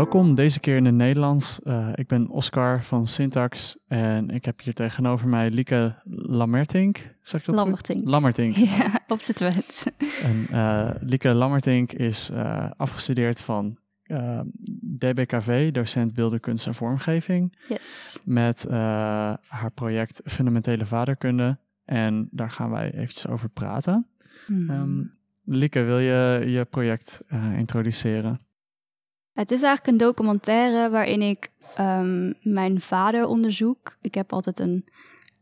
Welkom deze keer in het Nederlands. Uh, ik ben Oscar van Syntax en ik heb hier tegenover mij Lieke Lammertink. Zeg ik dat Lammertink. Goed? Lammertink. Ja, op wet. En uh, Lieke Lammertink is uh, afgestudeerd van DBKV, docent beeldenkunst en vormgeving. Yes. Met haar project Fundamentele Vaderkunde. En daar gaan wij eventjes over praten. Mm. Um, Lieke, wil je je project introduceren? Het is eigenlijk een documentaire waarin ik um, mijn vader onderzoek. Ik heb altijd een,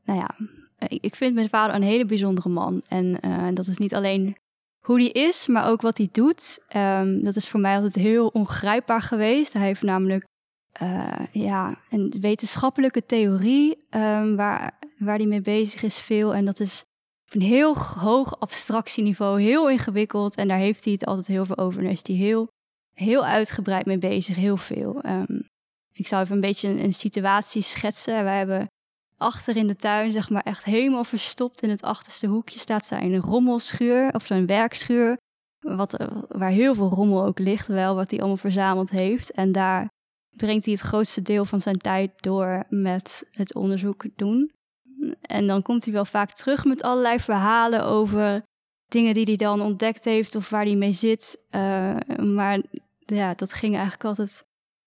nou ja, ik vind mijn vader een hele bijzondere man. En uh, dat is niet alleen hoe hij is, maar ook wat hij doet. Um, dat is voor mij altijd heel ongrijpbaar geweest. Hij heeft namelijk uh, ja, een wetenschappelijke theorie um, waar, waar hij mee bezig is veel. En dat is op een heel hoog abstractieniveau, heel ingewikkeld. En daar heeft hij het altijd heel veel over. En daar is hij heel heel uitgebreid mee bezig, heel veel. Um, ik zou even een beetje een, situatie schetsen. Wij hebben achter in de tuin, zeg maar echt helemaal verstopt in het achterste hoekje, staat zijn rommelschuur of zo'n werkschuur. Wat, eh, waar heel veel rommel ook ligt, wel wat hij allemaal verzameld heeft. En daar brengt hij het grootste deel van zijn tijd door met het onderzoek doen. En dan komt hij wel vaak terug met allerlei verhalen over dingen die hij dan ontdekt heeft of waar hij mee zit. Uh, maar ja, dat ging eigenlijk altijd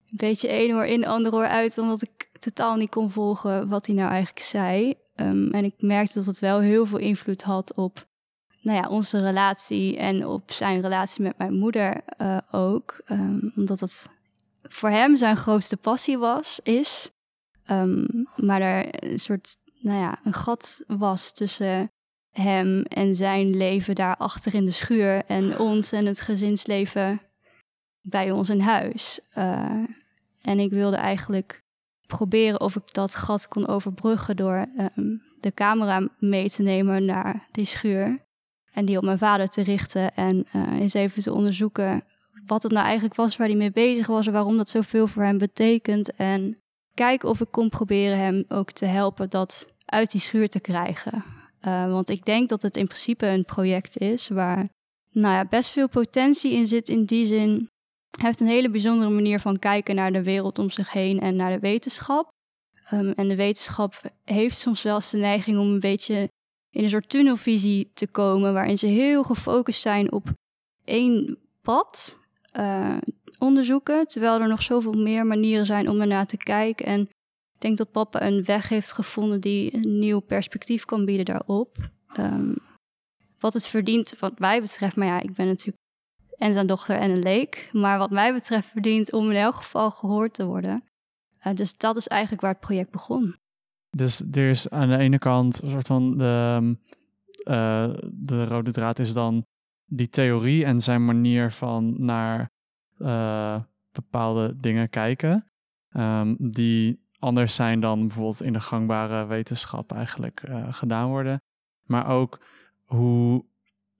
een beetje één oor in, ander oor uit, omdat ik totaal niet kon volgen wat hij nou eigenlijk zei. Um, en ik merkte dat het wel heel veel invloed had op nou ja, onze relatie en op zijn relatie met mijn moeder uh, ook. Um, omdat dat voor hem zijn grootste passie was, is. Um, maar er een soort, nou ja, een gat was tussen hem en zijn leven daar achter in de schuur en ons en het gezinsleven bij ons in huis. Uh, en ik wilde eigenlijk proberen of ik dat gat kon overbruggen door um, de camera mee te nemen naar die schuur. En die op mijn vader te richten en uh, eens even te onderzoeken wat het nou eigenlijk was waar hij mee bezig was en waarom dat zoveel voor hem betekent. En kijken of ik kon proberen hem ook te helpen dat uit die schuur te krijgen. Uh, want ik denk dat het in principe een project is waar nou ja, best veel potentie in zit in die zin hij heeft een hele bijzondere manier van kijken naar de wereld om zich heen en naar de wetenschap. Um, en de wetenschap heeft soms wel eens de neiging om een beetje in een soort tunnelvisie te komen, waarin ze heel gefocust zijn op één pad uh, onderzoeken, terwijl er nog zoveel meer manieren zijn om ernaar te kijken. En ik denk dat papa een weg heeft gevonden die een nieuw perspectief kan bieden daarop. Um, wat het verdient, wat mij betreft, maar ja, ik ben natuurlijk en zijn dochter en een leek. Maar wat mij betreft verdient om in elk geval gehoord te worden. Uh, dus dat is eigenlijk waar het project begon. Dus er is aan de ene kant een soort van de, uh, de rode draad is dan die theorie en zijn manier van naar uh, bepaalde dingen kijken. Um, die anders zijn dan bijvoorbeeld in de gangbare wetenschap eigenlijk gedaan worden. Maar ook hoe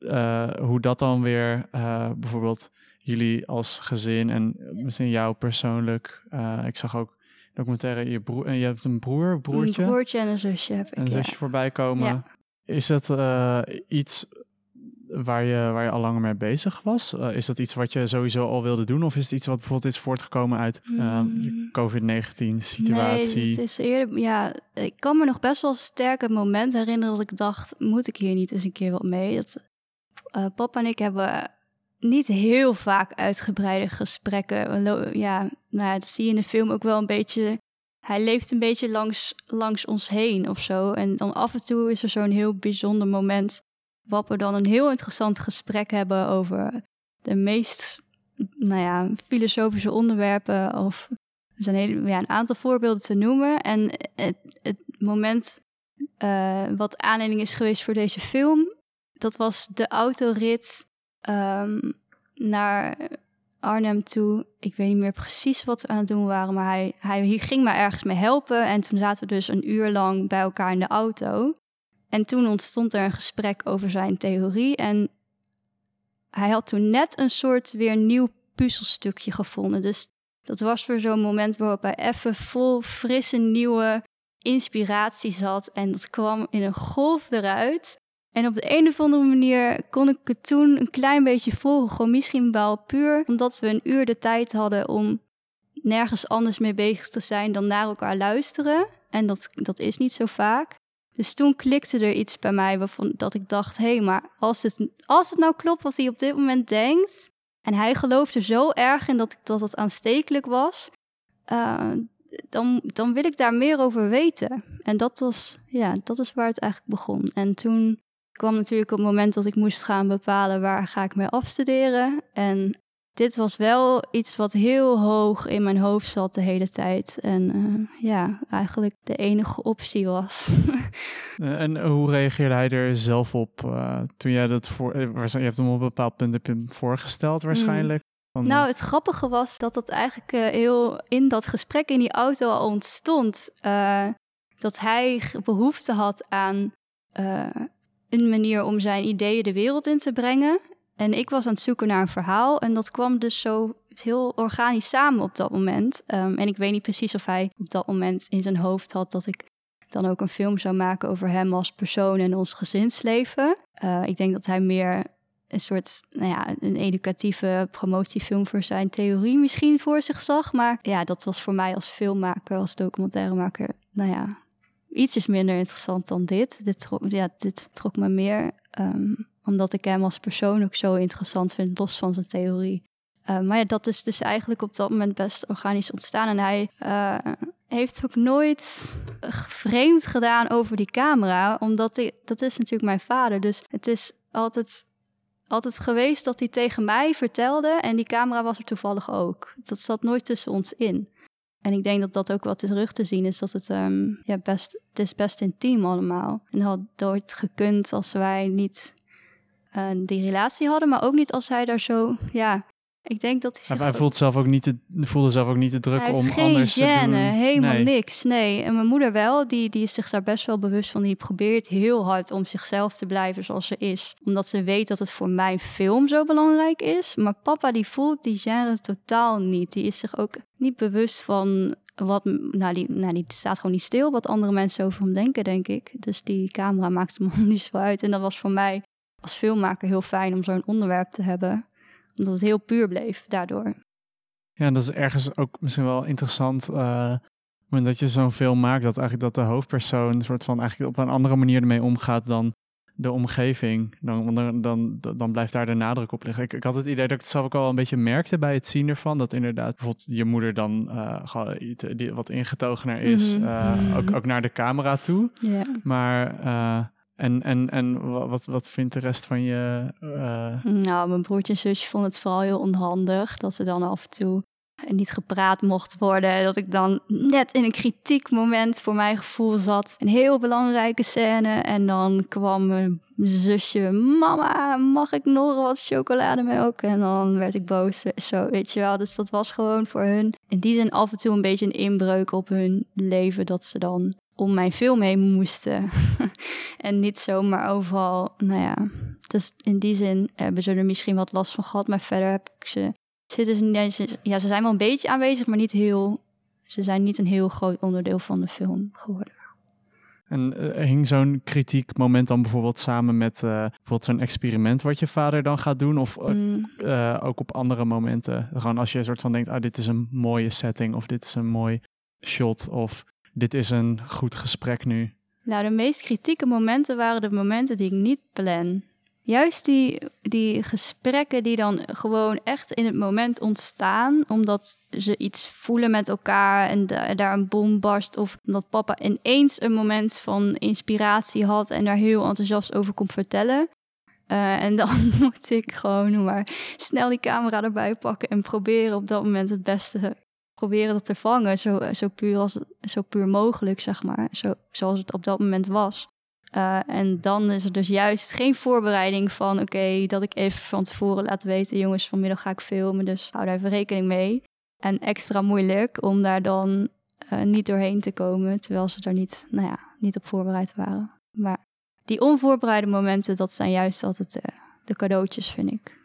uh, hoe dat dan weer uh, bijvoorbeeld jullie als gezin en misschien jou persoonlijk. Uh, ik zag ook documentaire je broer en je hebt een broer, broertje. Een broertje en een zusje heb ik. Een zusje voorbij komen. Ja. Is dat iets waar je, waar je al langer mee bezig was? Is dat iets wat je sowieso al wilde doen? Of is het iets wat bijvoorbeeld is voortgekomen uit uh, mm. COVID-19 situatie? Nee, het is eerder, ja, ik kan me nog best wel sterke momenten herinneren dat ik dacht, moet ik hier niet eens een keer wat mee? Dat, uh, papa en ik hebben niet heel vaak uitgebreide gesprekken. Ja, nou dat zie je in de film ook wel een beetje. Hij leeft een beetje langs, langs ons heen of zo. En dan af en toe is er zo'n heel bijzonder moment. Waarop we dan een heel interessant gesprek hebben over de meest nou ja, filosofische onderwerpen. Of er zijn ja, een aantal voorbeelden te noemen. En het, het moment uh, wat aanleiding is geweest voor deze film, dat was de autorit um, naar Arnhem toe. Ik weet niet meer precies wat we aan het doen waren, maar hij, hij ging me ergens mee helpen. En toen zaten we dus een uur lang bij elkaar in de auto. En toen ontstond er een gesprek over zijn theorie. En hij had toen net een soort weer nieuw puzzelstukje gevonden. Dus dat was voor zo'n moment waarop hij even vol frisse nieuwe inspiratie zat. En dat kwam in een golf eruit. En op de een of andere manier kon ik het toen een klein beetje volgen. Gewoon misschien wel puur omdat we een uur de tijd hadden om nergens anders mee bezig te zijn dan naar elkaar luisteren. En dat, dat is niet zo vaak. Dus toen klikte er iets bij mij waarvan dat ik dacht: hé, hey, maar als het, als het nou klopt wat hij op dit moment denkt. En hij geloofde zo erg in dat, dat het aanstekelijk was. Uh, dan, dan wil ik daar meer over weten. En dat was, ja, dat is waar het eigenlijk begon. En toen kwam natuurlijk op het moment dat ik moest gaan bepalen waar ga ik mee afstuderen. En dit was wel iets wat heel hoog in mijn hoofd zat de hele tijd. En uh, ja, eigenlijk de enige optie was. Eh, en hoe reageerde hij er zelf op uh, toen jij dat voor... Je hebt hem op een bepaald punt heb je hem voorgesteld waarschijnlijk. Mm. nou, het grappige was dat dat eigenlijk heel in dat gesprek in die auto al ontstond. dat hij behoefte had aan een manier om zijn ideeën de wereld in te brengen. En ik was aan het zoeken naar een verhaal. En dat kwam dus zo heel organisch samen op dat moment. Um, en ik weet niet precies of hij op dat moment in zijn hoofd had dat ik dan ook een film zou maken over hem als persoon en ons gezinsleven. Uh, ik denk dat hij meer een soort, nou ja, een educatieve promotiefilm voor zijn theorie misschien voor zich zag. Maar ja, dat was voor mij als filmmaker, als documentairemaker, nou ja, ietsjes minder interessant dan dit. Dit trok, ja, dit trok me meer, um, omdat ik hem als persoon ook zo interessant vind, los van zijn theorie. Uh, maar ja, dat is dus eigenlijk op dat moment best organisch ontstaan. En hij uh, heeft ook nooit vreemd gedaan over die camera, omdat dat is natuurlijk mijn vader. Dus het is altijd, altijd geweest dat hij tegen mij vertelde en die camera was er toevallig ook. Dat zat nooit tussen ons in. En ik denk dat dat ook wel terug te zien is, dat het, um, ja, best, het is best intiem allemaal. En had nooit gekund als wij niet uh, die relatie hadden, maar ook niet als hij daar zo, ja, ik denk dat hij. Zich hij voelt zelf ook niet te, voelde zelf ook niet de druk om geen anders gêne, te doen. helemaal niks. Nee, en mijn moeder wel. Die, die is zich daar best wel bewust van. Die probeert heel hard om zichzelf te blijven zoals ze is, omdat ze weet dat het voor mijn film zo belangrijk is. Maar papa die voelt die genre totaal niet. Die is zich ook niet bewust van wat, nou die, nou die staat gewoon niet stil wat andere mensen over hem denken, denk ik. Dus die camera maakt hem niet zo uit. En dat was voor mij als filmmaker heel fijn om zo'n onderwerp te hebben omdat het heel puur bleef daardoor. Ja, dat is ergens ook misschien wel interessant. Uh, dat je zo'n film maakt, dat eigenlijk dat de hoofdpersoon een soort van eigenlijk op een andere manier ermee omgaat dan de omgeving. Dan, dan, dan, dan blijft daar de nadruk op liggen. Ik, ik had het idee dat ik het zelf ook al een beetje merkte bij het zien ervan. Dat inderdaad bijvoorbeeld je moeder dan uh, die, wat ingetogener is. Mm -hmm. uh, ook, ook naar de camera toe. Yeah. Maar en, en, en wat, wat vindt de rest van je? Uh... Nou, mijn broertje en zusje vonden het vooral heel onhandig dat ze dan af en toe niet gepraat mocht worden. Dat ik dan net in een kritiek moment voor mijn gevoel zat. Een heel belangrijke scène. En dan kwam mijn zusje, mama, mag ik nog wat chocolademelk? En dan werd ik boos, zo, weet je wel. Dus dat was gewoon voor hun in die zin af en toe een beetje een inbreuk op hun leven. Dat ze dan om mijn film heen moesten. en niet zomaar overal, nou ja. Dus in die zin hebben ze er misschien wat last van gehad. Maar verder heb ik ze... Zitten ze, ja, ze zijn wel een beetje aanwezig, maar niet heel... Ze zijn niet een heel groot onderdeel van de film geworden. En uh, hing zo'n kritiek moment dan bijvoorbeeld samen met uh, bijvoorbeeld zo'n experiment wat je vader dan gaat doen? Of uh, ook op andere momenten? Gewoon als je een soort van denkt, ah, dit is een mooie setting of dit is een mooi shot of dit is een goed gesprek nu? Nou, de meest kritieke momenten waren de momenten die ik niet plan. Juist die, die gesprekken die dan gewoon echt in het moment ontstaan, omdat ze iets voelen met elkaar en daar een bom barst, of omdat papa ineens een moment van inspiratie had en daar heel enthousiast over komt vertellen. Uh, en dan moet ik gewoon maar snel die camera erbij pakken en proberen op dat moment het beste proberen dat te vangen, zo, zo, puur, als, zo puur mogelijk, zeg maar. Zo, zoals het op dat moment was. Uh, en dan is er dus juist geen voorbereiding van... oké, dat ik even van tevoren laat weten... jongens, vanmiddag ga ik filmen, dus hou daar even rekening mee. En extra moeilijk om daar dan uh, niet doorheen te komen... terwijl ze daar niet, nou ja, niet op voorbereid waren. Maar die onvoorbereide momenten, dat zijn juist altijd de, de cadeautjes, vind ik.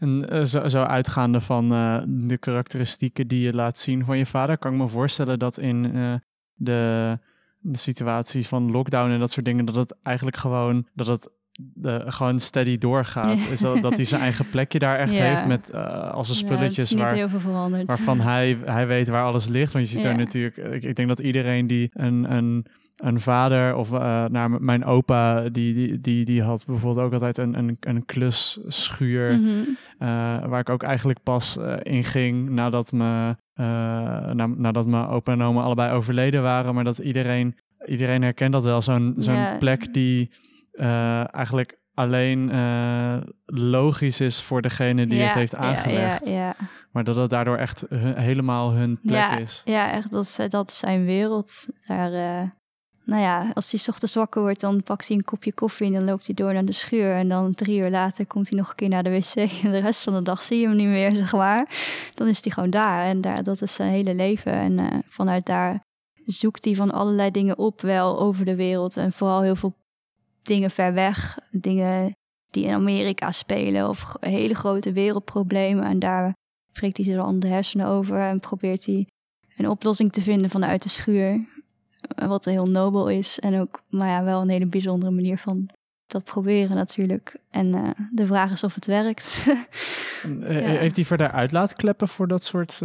En uh, zo, zo, uitgaande van uh, de karakteristieken die je laat zien van je vader, kan ik me voorstellen dat in uh, de, de situaties van lockdown en dat soort dingen, dat het eigenlijk gewoon, dat het de, gewoon steady doorgaat. Is dat, dat hij zijn eigen plekje daar echt Ja. heeft met uh, als een Ja, spulletjes niet waar, heel veel veranderd. waarvan hij, hij weet waar alles ligt. Want je ziet Ja. daar natuurlijk, ik, ik denk dat iedereen die een, een, een vader of uh, naar mijn opa, die, die, die, die had bijvoorbeeld ook altijd een, een, een klusschuur. Mhm. Uh, waar ik ook eigenlijk pas uh, in ging nadat, me, na, nadat mijn opa en oma allebei overleden waren. Maar dat iedereen, iedereen herkent dat wel. Zo'n zo'n plek die eigenlijk alleen logisch is voor degene die het heeft aangelegd. Ja, ja. Maar dat het daardoor echt hun- helemaal hun plek ja, is. Ja, echt, dat dat is zijn wereld. Daar, eh, nou ja, als hij ochtends wakker wordt, dan pakt hij een kopje koffie en dan loopt hij door naar de schuur. En dan drie uur later komt hij nog een keer naar de wc. En de rest van de dag zie je hem niet meer, zeg maar. Dan is hij gewoon daar. En daar, dat is zijn hele leven. En eh, vanuit daar zoekt hij van allerlei dingen op, wel over de wereld. En vooral heel veel dingen ver weg. Dingen die in Amerika spelen of hele grote wereldproblemen. En daar spreekt hij ze dan de hersenen over en probeert hij een oplossing te vinden vanuit de schuur. Eh, Wat heel nobel is en ook, maar ja, wel een hele bijzondere manier van dat proberen natuurlijk. En eh, de vraag is of het werkt. Eh, Ja. Heeft hij verder uitlaatkleppen voor dat soort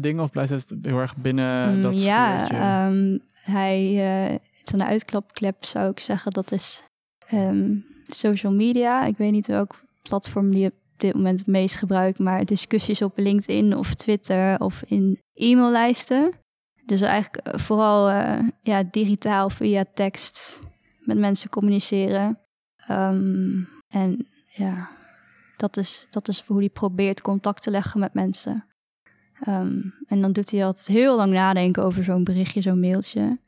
dingen? Of blijft het heel erg binnen Mm, dat ja, ehm, hij, zo'n uitklapklep zou ik zeggen, dat is ehm, social media. Ik weet niet welk platform die op dit moment het meest gebruikt, maar discussies op LinkedIn of Twitter of in e-maillijsten. Dus eigenlijk eh, vooral eh, ja, digitaal via tekst met mensen communiceren. Ehm, en ja, dat is, dat is hoe hij probeert contact te leggen met mensen. Ehm, en dan doet hij altijd heel lang nadenken over zo'n berichtje, zo'n mailtje.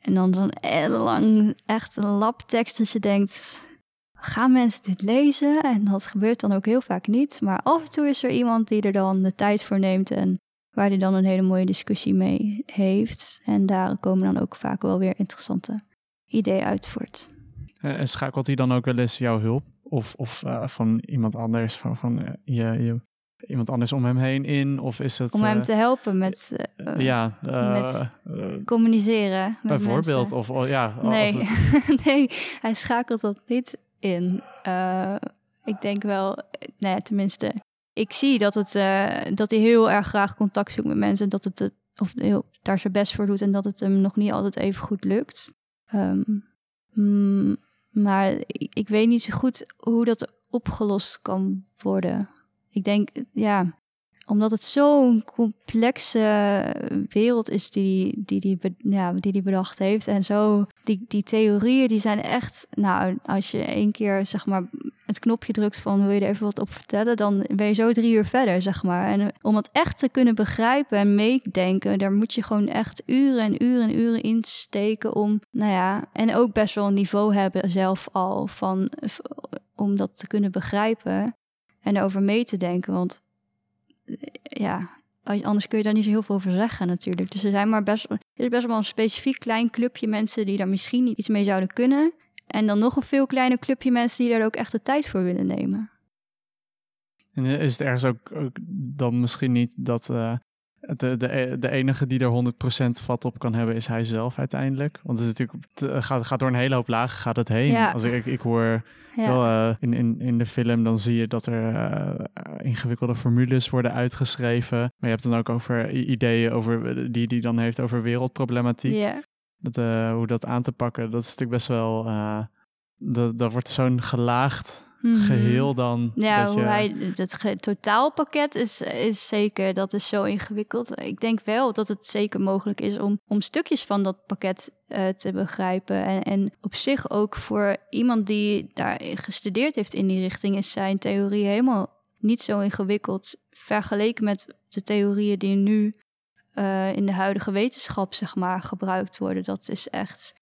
En dan zo'n lang, echt een lap tekst. Dus je denkt, gaan mensen dit lezen? En dat gebeurt dan ook heel vaak niet. Maar af en toe is er iemand die er dan de tijd voor neemt en waar hij dan een hele mooie discussie mee heeft. En daar komen dan ook vaak wel weer interessante ideeën uit voort. Eh, En schakelt hij dan ook wel eens jouw hulp? Of, of eh, van iemand anders, van, van eh, je, je, iemand anders om hem heen in? Of is het... Om hem te helpen met ja, met communiceren. Met bijvoorbeeld. mensen. Of oh, ja, als Nee, het- nee, hij schakelt dat niet in. Ik denk wel, nou ja, tenminste, ik zie dat, het, eh, dat hij heel erg graag contact zoekt met mensen. en Dat het, of daar zijn best voor doet en dat het hem nog niet altijd even goed lukt. Ehm, mm, maar ik weet niet zo goed hoe dat opgelost kan worden. Ik denk, ja, omdat het zo'n complexe wereld is die die, die, ja, die die bedacht heeft. En zo, die, die theorieën die zijn echt, nou, als je één keer zeg maar het knopje drukt van wil je er even wat op vertellen, dan ben je zo drie uur verder, zeg maar. En eh, om het echt te kunnen begrijpen en meedenken, daar moet je gewoon echt uren en uren en uren in steken om, nou ja, en ook best wel een niveau hebben zelf al van, v- om dat te kunnen begrijpen en erover mee te denken. Want eh, ja, anders kun je daar niet zo heel veel over zeggen natuurlijk. Dus er zijn maar best, er is best wel een specifiek klein clubje mensen die daar misschien iets mee zouden kunnen. En dan nog een veel kleiner clubje mensen die daar ook echt de tijd voor willen nemen. En eh, is het ergens ook, ook dan misschien niet dat eh, de, de, de enige die er 100% vat op kan hebben, is hij zelf uiteindelijk? Want het is natuurlijk, het gaat, gaat door een hele hoop lagen gaat het heen. Ja. Als ik, ik, hoor Ja, wel eh, in, in, in de film, dan zie je dat er eh, ingewikkelde formules worden uitgeschreven. Maar je hebt dan ook over ideeën over, die die dan heeft over wereldproblematiek. ja. Dat, eh, hoe dat aan te pakken, dat is natuurlijk best wel... eh, dat, dat wordt zo'n gelaagd Mhm. geheel dan. Ja, dat hoe je, hij, het totaalpakket is, is zeker, dat is zo ingewikkeld. Ik denk wel dat het zeker mogelijk is om, om stukjes van dat pakket eh, te begrijpen. En, en op zich ook voor iemand die daar gestudeerd heeft in die richting, is zijn theorie helemaal niet zo ingewikkeld. Vergeleken met de theorieën die nu eh, in de huidige wetenschap, zeg maar, gebruikt worden. Dat is echt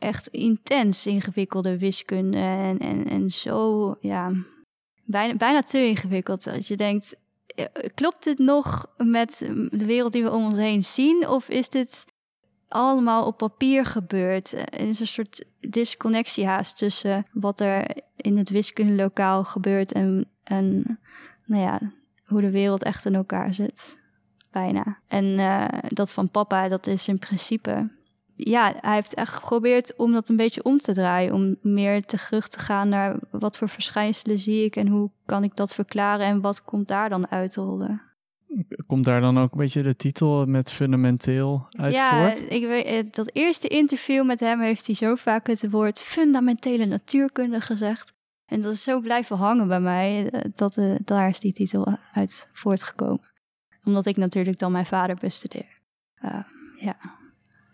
echt intens ingewikkelde wiskunde en, en, en zo, ja, bijna, bijna te ingewikkeld. Als je denkt, eh, klopt dit nog met mm, de wereld die we om ons heen zien? Of is dit allemaal op papier gebeurd? Eh, Er is een soort disconnectie haast tussen wat er in het wiskundelokaal gebeurt en, en nou ja, hoe de wereld echt in elkaar zit. Bijna. En eh, dat van papa, dat is in principe ja, hij heeft echt geprobeerd om dat een beetje om te draaien. Om meer terug te gaan naar wat voor verschijnselen zie ik en hoe kan ik dat verklaren en wat komt daar dan uitrollen. Komt daar dan ook een beetje de titel met fundamenteel uit ja, voort? ik weet, eh, dat eerste interview met hem heeft hij zo vaak het woord fundamentele natuurkunde gezegd. En dat is zo blijven hangen bij mij, eh, dat uh, daar is die titel uit voortgekomen. Omdat ik natuurlijk dan mijn vader bestudeer. Uh, ja.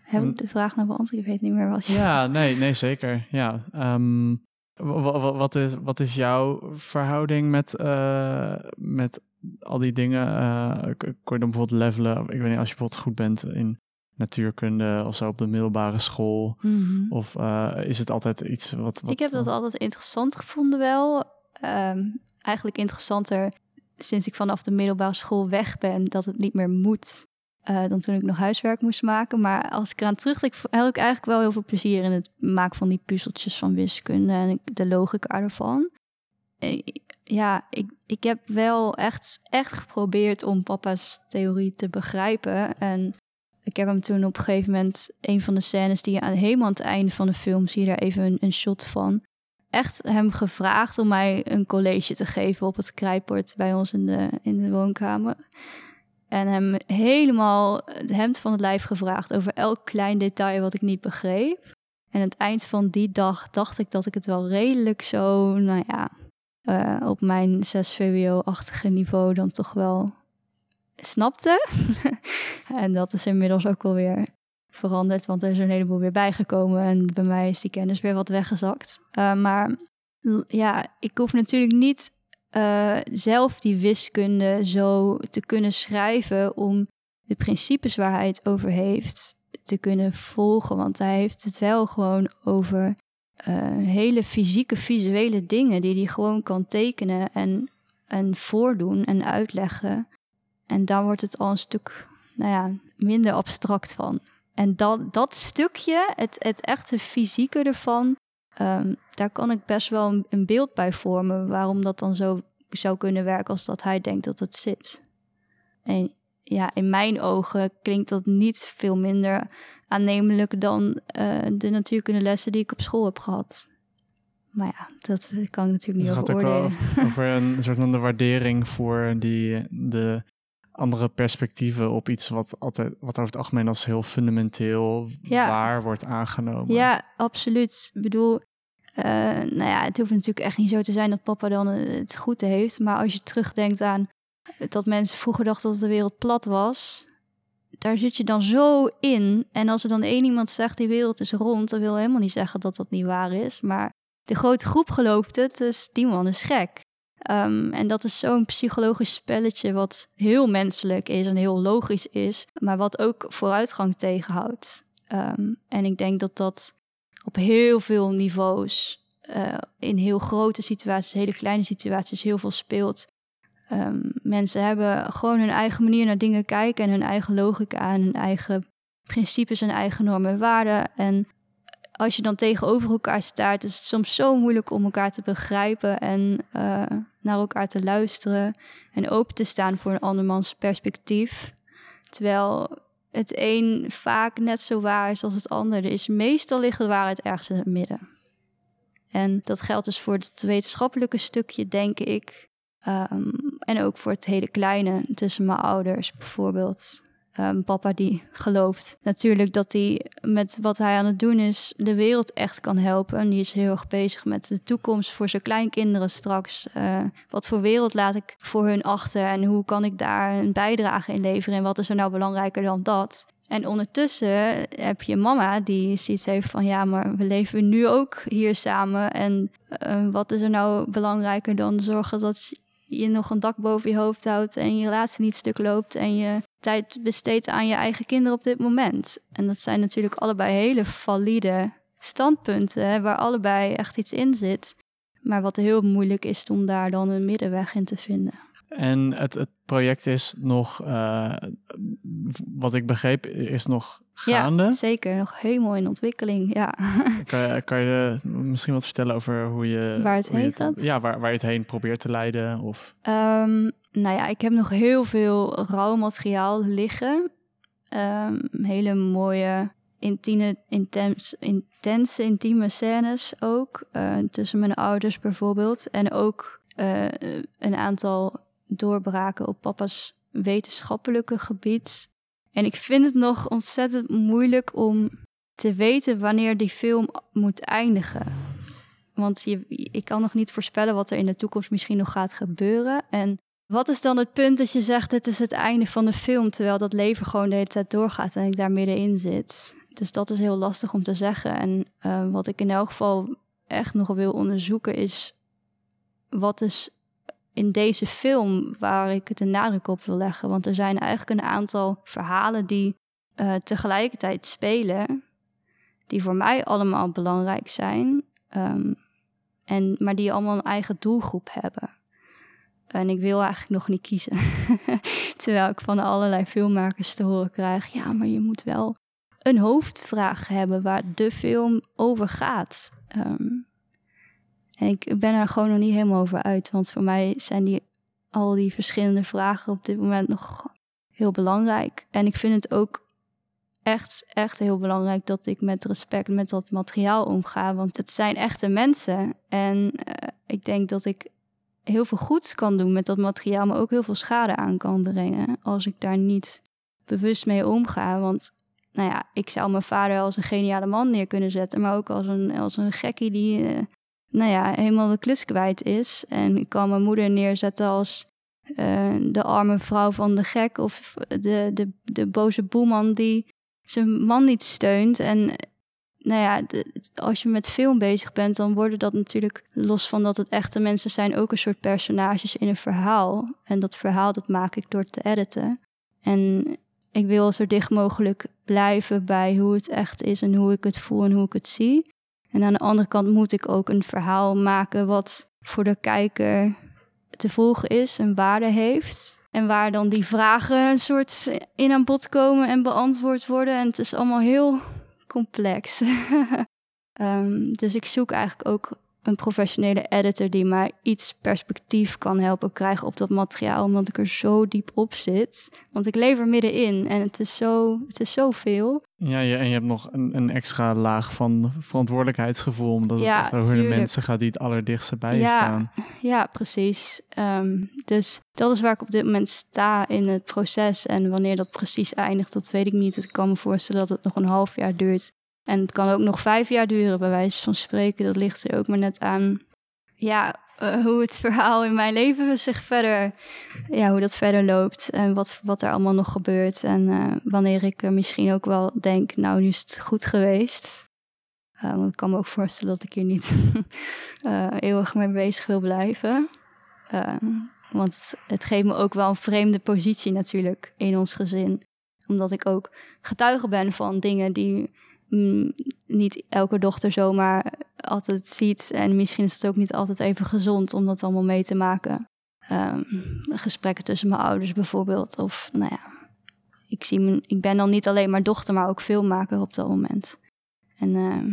Heb ik de vraag nou beantwoord? Ik weet niet meer wat je... Ja, nee, nee zeker. Ja. Um, wat, is, wat is jouw verhouding met, uh, met al die dingen? Uh, kon je dan bijvoorbeeld levelen? Ik weet niet, als je bijvoorbeeld goed bent in natuurkunde of zo op de middelbare school? Mm -hmm. Of uh, is het altijd iets wat, wat... Ik heb dat altijd interessant gevonden wel. Um, eigenlijk interessanter sinds ik vanaf de middelbare school weg ben, dat het niet meer moet. Uh, dan toen ik nog huiswerk moest maken. Maar als ik eraan terugdenk, heb ik eigenlijk wel heel veel plezier in het maken van die puzzeltjes van wiskunde en de logica ervan. En ja, ik, ik heb wel echt, echt geprobeerd om papa's theorie te begrijpen. En ik heb hem toen op een gegeven moment, een van de scènes die je aan, helemaal aan het einde van de film zie je daar even een, een shot van. Echt hem gevraagd om mij een college te geven op het krijtbord bij ons in de, in de woonkamer. En hem helemaal het hemd van het lijf gevraagd over elk klein detail wat ik niet begreep. En aan het eind van die dag dacht ik dat ik het wel redelijk zo, nou ja, uh, op mijn 6 VWO-achtige niveau dan toch wel snapte. en dat is inmiddels ook alweer veranderd, want er is een heleboel weer bijgekomen. En bij mij is die kennis weer wat weggezakt. Uh, maar ja, ik hoef natuurlijk niet uh, zelf die wiskunde zo te kunnen schrijven om de principes waar hij het over heeft te kunnen volgen. Want hij heeft het wel gewoon over uh, hele fysieke, visuele dingen die hij gewoon kan tekenen en, en voordoen en uitleggen. En daar wordt het al een stuk nou ja, minder abstract van. En dat, dat stukje, het, het echte fysieke ervan, um, daar kan ik best wel een, beeld bij vormen waarom dat dan zo zou kunnen werken als dat hij denkt dat het zit. En ja, in mijn ogen klinkt dat niet veel minder aannemelijk dan uh, de natuurkundelessen die ik op school heb gehad. Maar ja, dat kan ik natuurlijk niet over oordelen. Over, over een soort van de waardering voor die, de andere perspectieven op iets wat altijd wat over het algemeen als heel fundamenteel ja. waar wordt aangenomen. Ja, absoluut. Ik bedoel, uh, nou ja, het hoeft natuurlijk echt niet zo te zijn dat papa dan het goed heeft. Maar als je terugdenkt aan dat mensen vroeger dachten dat de wereld plat was, daar zit je dan zo in. En als er dan één iemand zegt die wereld is rond, dan wil helemaal niet zeggen dat dat niet waar is. Maar de grote groep gelooft het, dus die man is gek. Um, en dat is zo'n psychologisch spelletje wat heel menselijk is en heel logisch is, maar wat ook vooruitgang tegenhoudt. Um, en ik denk dat dat op heel veel niveaus, uh, in heel grote situaties, hele kleine situaties, heel veel speelt. Um, mensen hebben gewoon hun eigen manier naar dingen kijken en hun eigen logica en hun eigen principes en eigen normen en waarden. En als je dan tegenover elkaar staat, is het soms zo moeilijk om elkaar te begrijpen en uh, naar elkaar te luisteren en open te staan voor een andermans perspectief. Terwijl het een vaak net zo waar is als het ander. Er is meestal ligt de waarheid ergens in het midden. En dat geldt dus voor het wetenschappelijke stukje, denk ik. Um, en ook voor het hele kleine tussen mijn ouders bijvoorbeeld. Um, papa die gelooft natuurlijk dat hij met wat hij aan het doen is de wereld echt kan helpen. En die is heel erg bezig met de toekomst voor zijn kleinkinderen straks. Uh, wat voor wereld laat ik voor hun achter en hoe kan ik daar een bijdrage in leveren en wat is er nou belangrijker dan dat? En ondertussen heb je mama die zoiets heeft van ja, maar we leven nu ook hier samen. En uh, wat is er nou belangrijker dan zorgen dat je nog een dak boven je hoofd houdt en je relatie niet stuk loopt en je tijd besteedt aan je eigen kinderen op dit moment. En dat zijn natuurlijk allebei hele valide standpunten waar allebei echt iets in zit. Maar wat heel moeilijk is om daar dan een middenweg in te vinden. En het, het project is nog, uh, wat ik begreep, is nog gaande. Ja, zeker. Nog helemaal in ontwikkeling, ja. Kan, kan je misschien wat vertellen over hoe je... Waar het heen gaat? Ja, waar, waar je het heen probeert te leiden? Of... Um, nou ja, ik heb nog heel veel materiaal liggen. Um, hele mooie intieme, intens, intense, intieme scènes ook. eh, tussen mijn ouders bijvoorbeeld. En ook eh, een aantal doorbraken op papa's wetenschappelijke gebied. En ik vind het nog ontzettend moeilijk om te weten wanneer die film moet eindigen. Want je, ik kan nog niet voorspellen wat er in de toekomst misschien nog gaat gebeuren. En wat is dan het punt dat je zegt: dit is het einde van de film, terwijl dat leven gewoon de hele tijd doorgaat en ik daar middenin zit? Dus dat is heel lastig om te zeggen. En eh, wat ik in elk geval echt nog wil onderzoeken is: wat is in deze film waar ik het de nadruk op wil leggen? Want er zijn eigenlijk een aantal verhalen die eh, tegelijkertijd spelen, die voor mij allemaal belangrijk zijn, ehm, en, maar die allemaal een eigen doelgroep hebben. En ik wil eigenlijk nog niet kiezen. Terwijl ik van allerlei filmmakers te horen krijg: ja, maar je moet wel een hoofdvraag hebben waar de film over gaat. Ehm, en ik ben er gewoon nog niet helemaal over uit. Want voor mij zijn die, al die verschillende vragen op dit moment nog heel belangrijk. En ik vind het ook echt, echt heel belangrijk dat ik met respect met dat materiaal omga. Want het zijn echte mensen. En eh, ik denk dat ik heel veel goeds kan doen met dat materiaal, maar ook heel veel schade aan kan brengen als ik daar niet bewust mee omga. Want nou ja, ik zou mijn vader als een geniale man neer kunnen zetten, maar ook als een, als een gekkie die, eh, nou ja, helemaal de klus kwijt is. En ik kan mijn moeder neerzetten als eh, de arme vrouw van de gek of de, de, de boze boeman die zijn man niet steunt. En nou ja, als je met film bezig bent, dan worden dat natuurlijk, los van dat het echte mensen zijn, ook een soort personages in een verhaal. En dat verhaal, dat maak ik door te editen. En ik wil zo dicht mogelijk blijven bij hoe het echt is en hoe ik het voel en hoe ik het zie. En aan de andere kant moet ik ook een verhaal maken wat voor de kijker te volgen is en waarde heeft. En waar dan die vragen een soort in aan bod komen en beantwoord worden. En het is allemaal heel complex. Ehm, dus ik zoek eigenlijk ook een professionele editor die mij iets perspectief kan helpen krijgen op dat materiaal, omdat ik er zo diep op zit. Want ik leef er middenin en het is zo, het is zoveel. Ja, je, en je hebt nog een, een extra laag van verantwoordelijkheidsgevoel, omdat het Ja, echt over de mensen gaat die het allerdichtste bij je Ja. staan. Ja, precies. Ehm, dus dat is waar ik op dit moment sta in het proces. En wanneer dat precies eindigt, dat weet ik niet. Ik kan me voorstellen dat het nog een half jaar duurt. En het kan ook nog vijf jaar duren, bij wijze van spreken. Dat ligt er ook maar net aan. Ja, eh, hoe het verhaal in mijn leven zich verder, ja, hoe dat verder loopt. En wat, wat er allemaal nog gebeurt. En eh, wanneer ik misschien ook wel denk, nou, nu is het goed geweest. Eh, want ik kan me ook voorstellen dat ik hier niet eeuwig mee bezig wil blijven. Want het geeft me ook wel een vreemde positie natuurlijk in ons gezin. Omdat ik ook getuige ben van dingen die mm, niet elke dochter zomaar altijd ziet. En misschien is het ook niet altijd even gezond om dat allemaal mee te maken. Ehm, gesprekken tussen mijn ouders bijvoorbeeld. Of nou ja, ik, zie mijn, ik ben dan niet alleen maar dochter, maar ook filmmaker op dat moment. En ehm,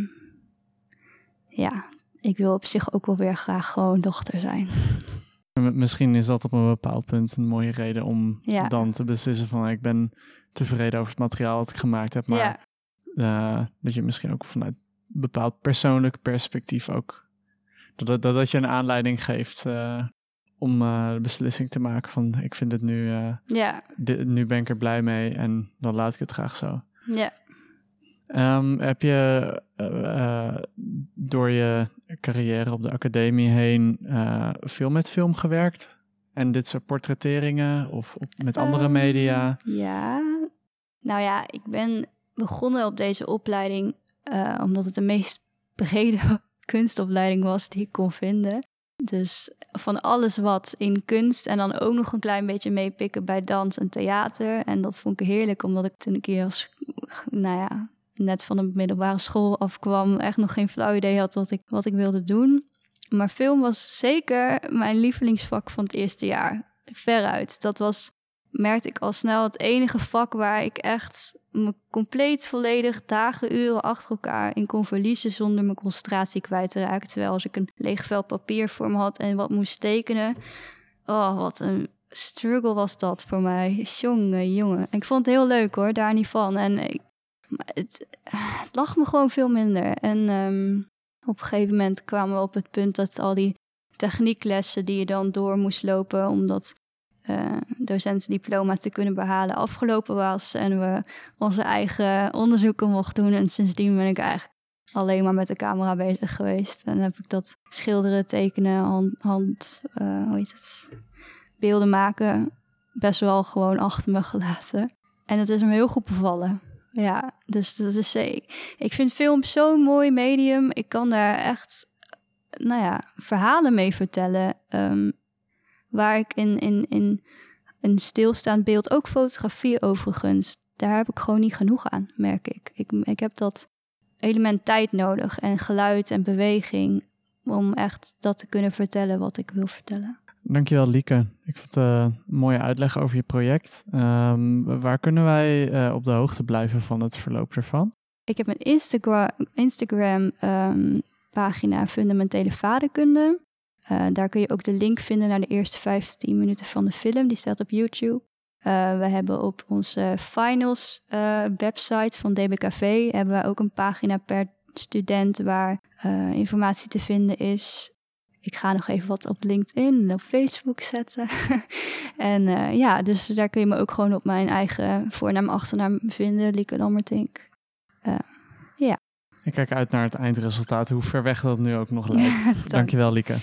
ja, ik wil op zich ook wel weer graag gewoon dochter zijn. Misschien is dat op een bepaald punt een mooie reden om Ja. dan te beslissen van ik ben tevreden over het materiaal dat ik gemaakt heb, maar ja, eh, dat je misschien ook vanuit een bepaald persoonlijk perspectief ook dat, dat, dat je een aanleiding geeft eh, om eh, de beslissing te maken van ik vind het nu, ja, dit, nu ben ik er blij mee en dan laat ik het graag zo. ja. Ehm, heb je door je carrière op de academie heen veel met film gewerkt? En dit soort portretteringen of op, met andere Ehm, media? Ja, nou ja, ik ben begonnen op deze opleiding eh, omdat het de meest brede kunstopleiding was die ik kon vinden. Dus van alles wat in kunst en dan ook nog een klein beetje meepikken bij dans en theater. En dat vond ik heerlijk, omdat ik toen ik hier als, nou ja, net van de middelbare school afkwam, echt nog geen flauw idee had wat ik, wat ik wilde doen. Maar film was zeker mijn lievelingsvak van het eerste jaar. Veruit. Dat was, merkte ik al snel, het enige vak waar ik echt me compleet volledig dagen, uren achter elkaar in kon verliezen zonder mijn concentratie kwijt te raken. Terwijl als ik een leeg vel papier voor me had en wat moest tekenen, oh, wat een struggle was dat voor mij. Jongen, jongen. Ik vond het heel leuk hoor, daar niet van. En het, lag me gewoon veel minder. En ehm, op een gegeven moment kwamen we op het punt dat al die technieklessen die je dan door moest lopen om dat uh, docentendiploma te kunnen behalen afgelopen was. En we onze eigen onderzoeken mochten doen. En sindsdien ben ik eigenlijk alleen maar met de camera bezig geweest. En heb ik dat schilderen, tekenen, hand, hand uh, hoe heet het, beelden maken best wel gewoon achter me gelaten. En het is me heel goed bevallen. Ja, dus dat is ik. Ik vind film zo'n mooi medium. Ik kan daar echt, nou ja, verhalen mee vertellen. Um, waar ik in, in, in een stilstaand beeld, ook fotografie overigens, daar heb ik gewoon niet genoeg aan, merk ik. Ik, ik heb dat element tijd nodig en geluid en beweging om echt dat te kunnen vertellen wat ik wil vertellen. Dankjewel Lieke. Ik vond het een mooie uitleg over je project. Um, waar kunnen wij uh, op de hoogte blijven van het verloop ervan? Ik heb een Instagram, Instagram um, pagina Fundamentele Vaderkunde. Uh, daar kun je ook de link vinden naar de eerste 15 minuten van de film. Die staat op YouTube. Uh, we hebben op onze finals uh, website van DBKV hebben we ook een pagina per student waar informatie te vinden is. Ik ga nog even wat op LinkedIn en op Facebook zetten. en ja, dus daar kun je me ook gewoon op mijn eigen voornaam, achternaam vinden, Lieke Lammertink. ja. Ik kijk uit naar het eindresultaat, hoe ver weg dat nu ook nog lijkt. Dank. Dankjewel, Lieke.